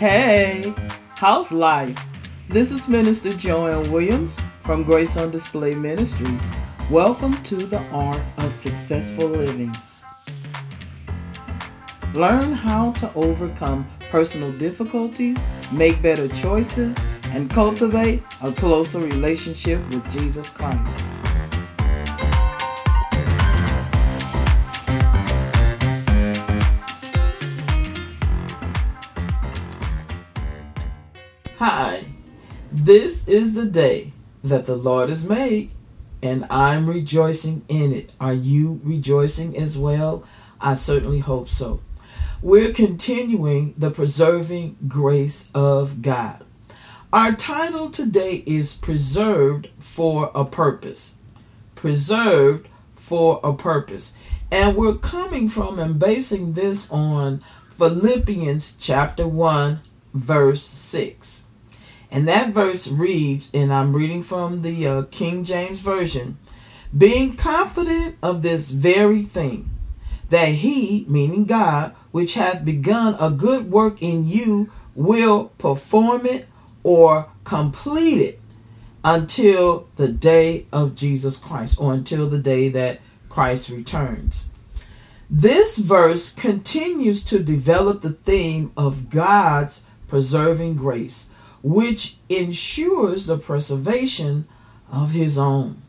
Hey, how's life? This is Minister Joanne Williams from Grace on Display Ministries. Welcome to the Art of Successful Living. Learn how to overcome personal difficulties, make better choices, and cultivate a closer relationship with Jesus Christ. Hi, this is the day that the Lord has made, and I'm rejoicing in it. Are you rejoicing as well? I certainly hope so. We're continuing the preserving grace of God. Our title today is Preserved for a Purpose. Preserved for a Purpose. And we're coming from and basing this on Philippians chapter 1, verse 6. And that verse reads, and I'm reading from the uh, King James Version being confident of this very thing, that he, meaning God, which hath begun a good work in you, will perform it or complete it until the day of Jesus Christ, or until the day that Christ returns. This verse continues to develop the theme of God's preserving grace which ensures the preservation of his own.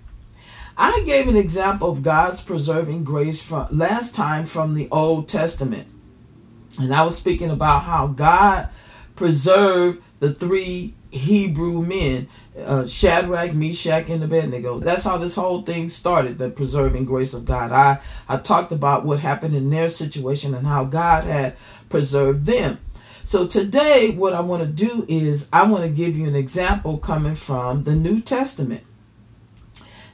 I gave an example of God's preserving grace from last time from the Old Testament. And I was speaking about how God preserved the three Hebrew men, uh, Shadrach, Meshach, and Abednego. That's how this whole thing started, the preserving grace of God. I, I talked about what happened in their situation and how God had preserved them. So today, what I want to do is I want to give you an example coming from the New Testament.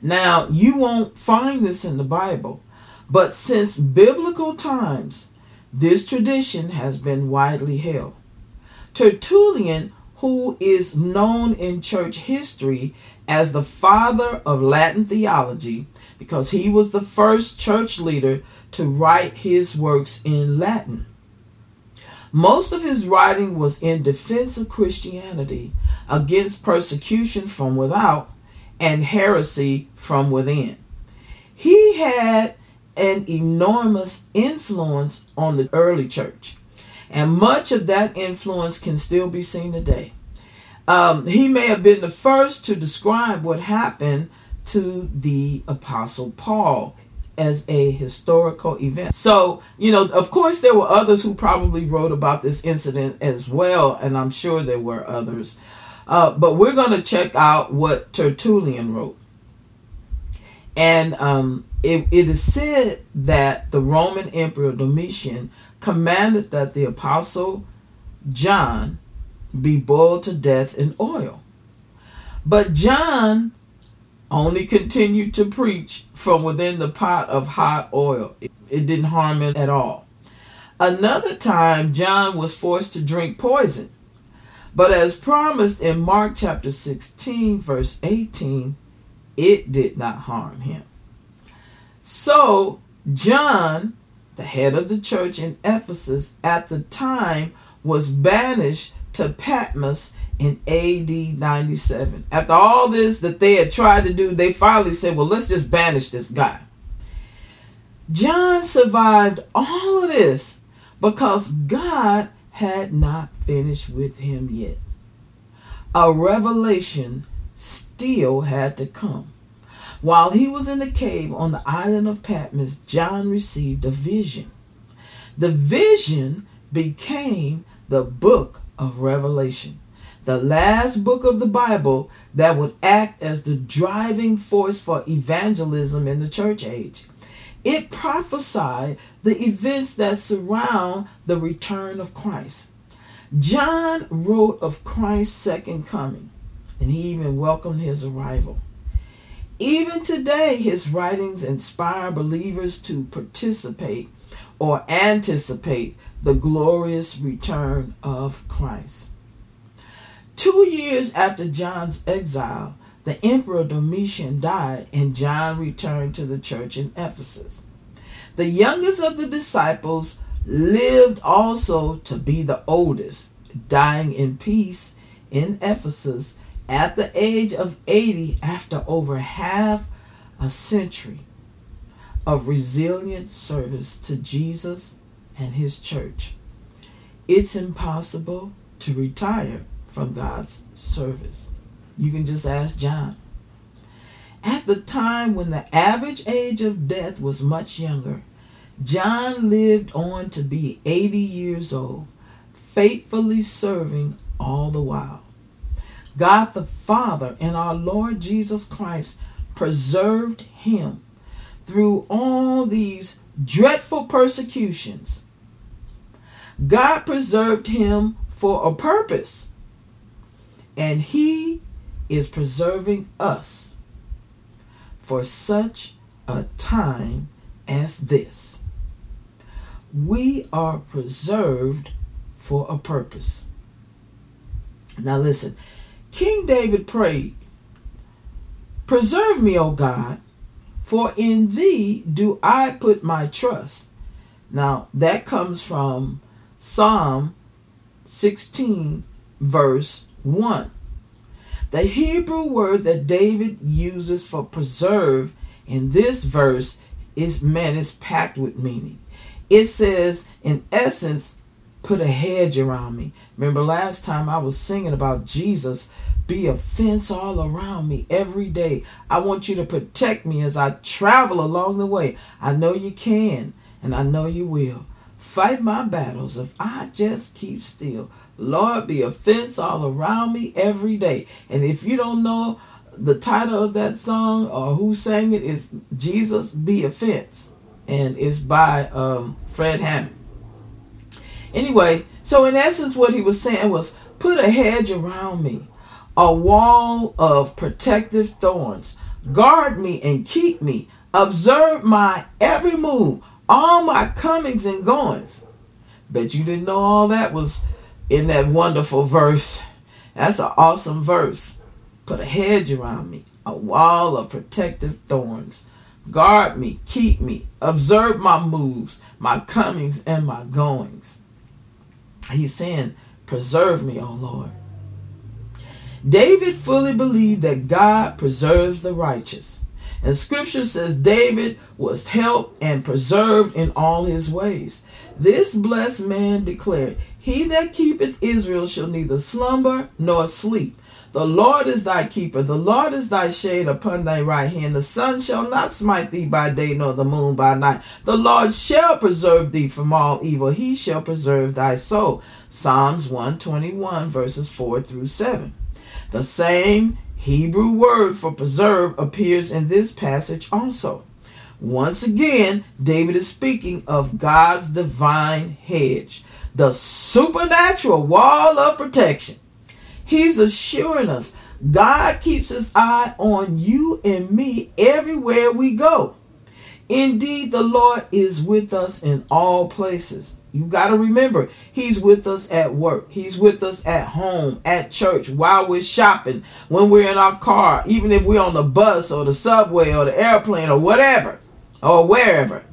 Now, you won't find this in the Bible, but since biblical times, this tradition has been widely held. Tertullian, who is known in church history as the father of Latin theology, because he was the first church leader to write his works in Latin. Most of his writing was in defense of Christianity, against persecution from without, and heresy from within. He had an enormous influence on the early church, and much of that influence can still be seen today. Um, he may have been the first to describe what happened to the Apostle Paul as a historical event. So, you know, of course, there were others who probably wrote about this incident as well, and I'm sure there were others. Uh, but we're going to check out what Tertullian wrote. And um, it, it is said that the Roman Emperor Domitian commanded that the Apostle John be boiled to death in oil. But John only continued to preach from within the pot of hot oil. It, didn't harm him at all. Another time, John was forced to drink poison. But as promised in Mark chapter 16, verse 18, it did not harm him. So, John, the head of the church in Ephesus at the time, was banished to Patmos in AD 97. After all this that they had tried to do, they finally said, well, let's just banish this guy. John survived all of this because God had not finished with him yet. A revelation still had to come. While he was in the cave on the island of Patmos, John received a vision. The vision became the book of Revelation the last book of the Bible that would act as the driving force for evangelism in the church age. It prophesied the events that surround the return of Christ. John wrote of Christ's second coming, and he even welcomed his arrival. Even today, his writings inspire believers to participate or anticipate the glorious return of Christ. Two years after John's exile, the Emperor Domitian died and John returned to the church in Ephesus. The youngest of the disciples lived also to be the oldest. dying in peace in Ephesus at the age of 80 after over half a century of resilient service to Jesus and his church. It's impossible to retire from God's service. You can just ask John. At the time when the average age of death was much younger, John lived on to be 80 years old, faithfully serving all the while. God the Father and our Lord Jesus Christ preserved him through all these dreadful persecutions. God preserved him for a purpose, and he is preserving us for such a time as this. We are preserved for a purpose. Now, listen, King David prayed, Preserve me, O God, for in thee do I put my trust. Now, that comes from Psalm 16, verse 1. The Hebrew word that David uses for preserve in this verse is man is packed with meaning. It says, in essence, put a hedge around me. Remember last time I was singing about Jesus be a fence all around me every day. I want you to protect me as I travel along the way. I know you can, and I know you will. Fight my battles if I just keep still. Lord, be a fence all around me every day. And if you don't know the title of that song or who sang it, it's Jesus Be a Fence. And it's by um, Fred Hammond. Anyway, so in essence, what he was saying was put a hedge around me a wall of protective thorns. Guard me and keep me. Observe my every move, all my comings and goings. Bet you didn't know all that was in that wonderful verse. That's an awesome verse. Put a hedge around me, a wall of protective thorns. Guard me, keep me, observe my moves, my comings and my goings. He's saying, Preserve me, O Lord. David fully believed that God preserves the righteous. And scripture says David was helped and preserved in all his ways. This blessed man declared, He that keepeth Israel shall neither slumber nor sleep. The Lord is thy keeper, the Lord is thy shade upon thy right hand. The sun shall not smite thee by day, nor the moon by night. The Lord shall preserve thee from all evil, he shall preserve thy soul. Psalms 121, verses 4 through 7. The same Hebrew word for preserve appears in this passage also. Once again, David is speaking of God's divine hedge, the supernatural wall of protection. He's assuring us God keeps his eye on you and me everywhere we go. Indeed, the Lord is with us in all places. You got to remember, He's with us at work. He's with us at home, at church, while we're shopping, when we're in our car, even if we're on the bus or the subway or the airplane or whatever, or wherever.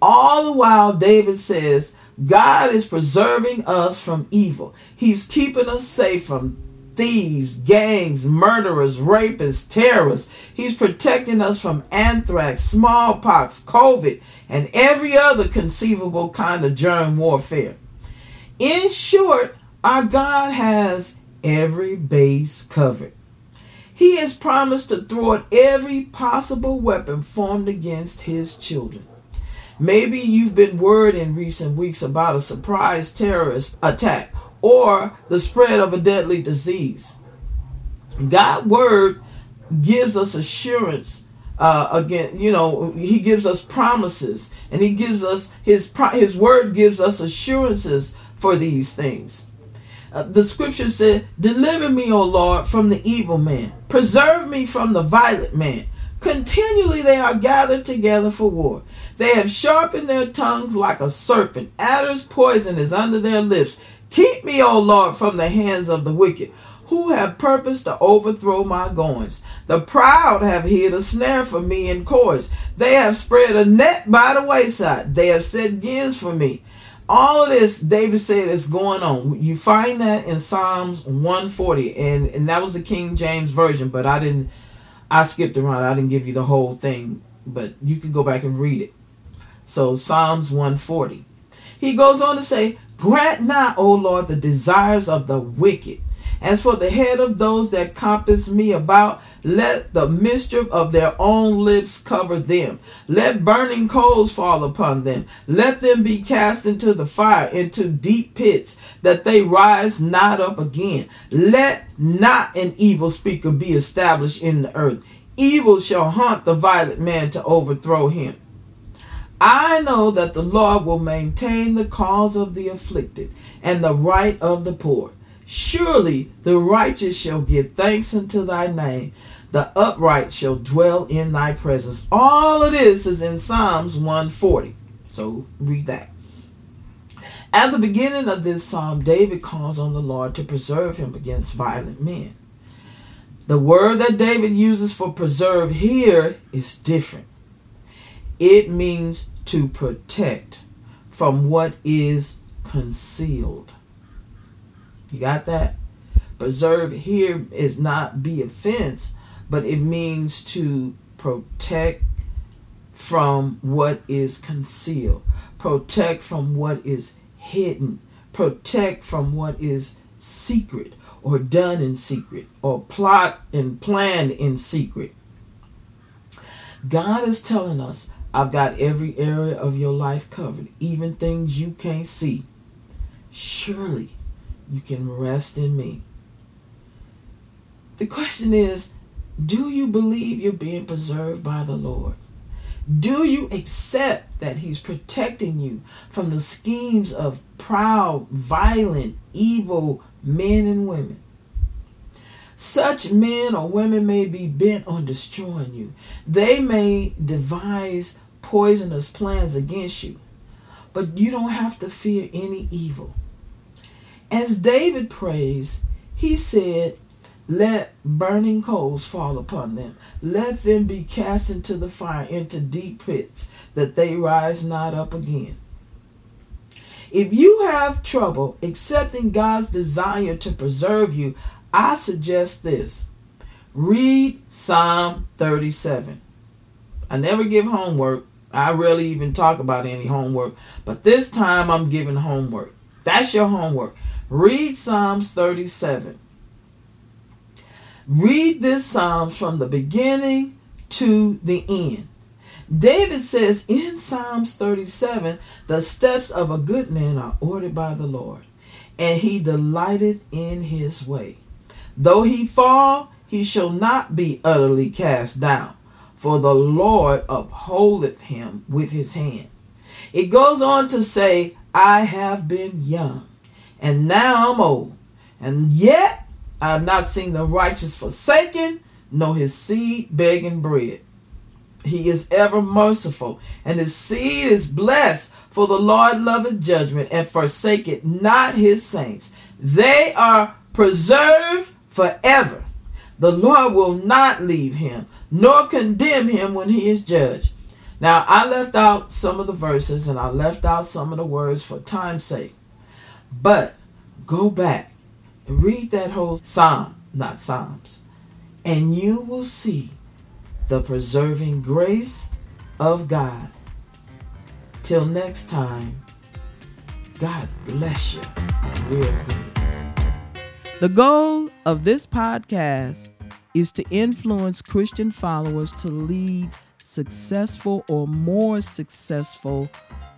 All the while, David says, God is preserving us from evil. He's keeping us safe from thieves, gangs, murderers, rapists, terrorists. He's protecting us from anthrax, smallpox, COVID, and every other conceivable kind of germ warfare. In short, our God has every base covered. He has promised to thwart every possible weapon formed against his children. Maybe you've been worried in recent weeks about a surprise terrorist attack or the spread of a deadly disease. God's word gives us assurance. Uh, again, you know, He gives us promises, and He gives us His His word gives us assurances for these things. Uh, the scripture said, "Deliver me, O Lord, from the evil man; preserve me from the violent man." Continually they are gathered together for war. They have sharpened their tongues like a serpent. Adder's poison is under their lips. Keep me, O Lord, from the hands of the wicked, who have purposed to overthrow my goings. The proud have hid a snare for me in cords. They have spread a net by the wayside. They have set gins for me. all of this David said is going on. You find that in Psalms 140, and and that was the King James version, but I didn't. I skipped around. I didn't give you the whole thing, but you can go back and read it. So Psalms 140. He goes on to say, Grant not, O Lord, the desires of the wicked. As for the head of those that compass me about, let the mischief of their own lips cover them. Let burning coals fall upon them. Let them be cast into the fire, into deep pits, that they rise not up again. Let not an evil speaker be established in the earth. Evil shall haunt the violent man to overthrow him. I know that the Lord will maintain the cause of the afflicted and the right of the poor. Surely the righteous shall give thanks unto thy name the upright shall dwell in thy presence. All of this is in Psalms 140. So read that. At the beginning of this psalm, David calls on the Lord to preserve him against violent men. The word that David uses for preserve here is different. It means to protect from what is concealed. You got that? Preserve here is not be offense, but it means to protect from what is concealed, protect from what is hidden, protect from what is secret or done in secret or plot and planned in secret. God is telling us, I've got every area of your life covered, even things you can't see. Surely you can rest in me. The question is, do you believe you're being preserved by the Lord? Do you accept that He's protecting you from the schemes of proud, violent, evil men and women? Such men or women may be bent on destroying you. They may devise poisonous plans against you, but you don't have to fear any evil. As David prays, he said, let burning coals fall upon them. Let them be cast into the fire, into deep pits, that they rise not up again. If you have trouble accepting God's desire to preserve you, I suggest this. Read Psalm 37. I never give homework. I rarely even talk about any homework, but this time I'm giving homework. That's your homework. Read Psalms 37. Read this psalm from the beginning to the end. David says in Psalms 37 the steps of a good man are ordered by the Lord, and he delighteth in his way. Though he fall, he shall not be utterly cast down, for the Lord upholdeth him with his hand. It goes on to say, I have been young, and now I'm old, and yet I have not seen the righteous forsaken, nor his seed begging bread. He is ever merciful, and his seed is blessed. For the Lord loveth judgment, and forsaketh not his saints. They are preserved forever. The Lord will not leave him, nor condemn him when he is judged. Now, I left out some of the verses and I left out some of the words for time's sake. But go back and Read that whole psalm, not psalms, and you will see the preserving grace of God. Till next time, God bless you real good. The goal of this podcast is to influence Christian followers to lead successful or more successful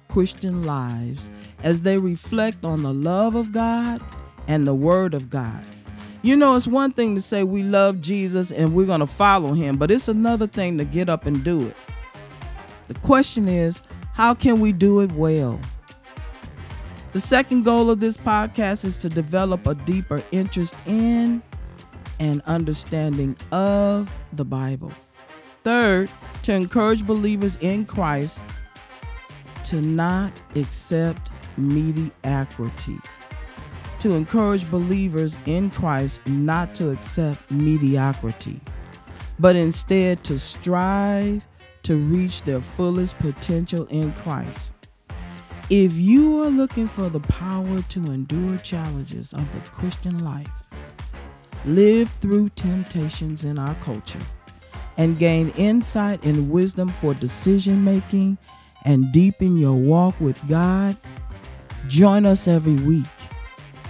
Christian lives as they reflect on the love of God and the Word of God. You know, it's one thing to say we love Jesus and we're going to follow him, but it's another thing to get up and do it. The question is, how can we do it well? The second goal of this podcast is to develop a deeper interest in and understanding of the Bible. Third, to encourage believers in Christ to not accept mediocrity to encourage believers in Christ not to accept mediocrity, but instead to strive to reach their fullest potential in Christ. If you are looking for the power to endure challenges of the Christian life, live through temptations in our culture, and gain insight and wisdom for decision making and deepen your walk with God, join us every week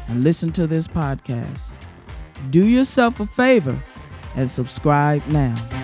and listen to this podcast. Do yourself a favor and subscribe now.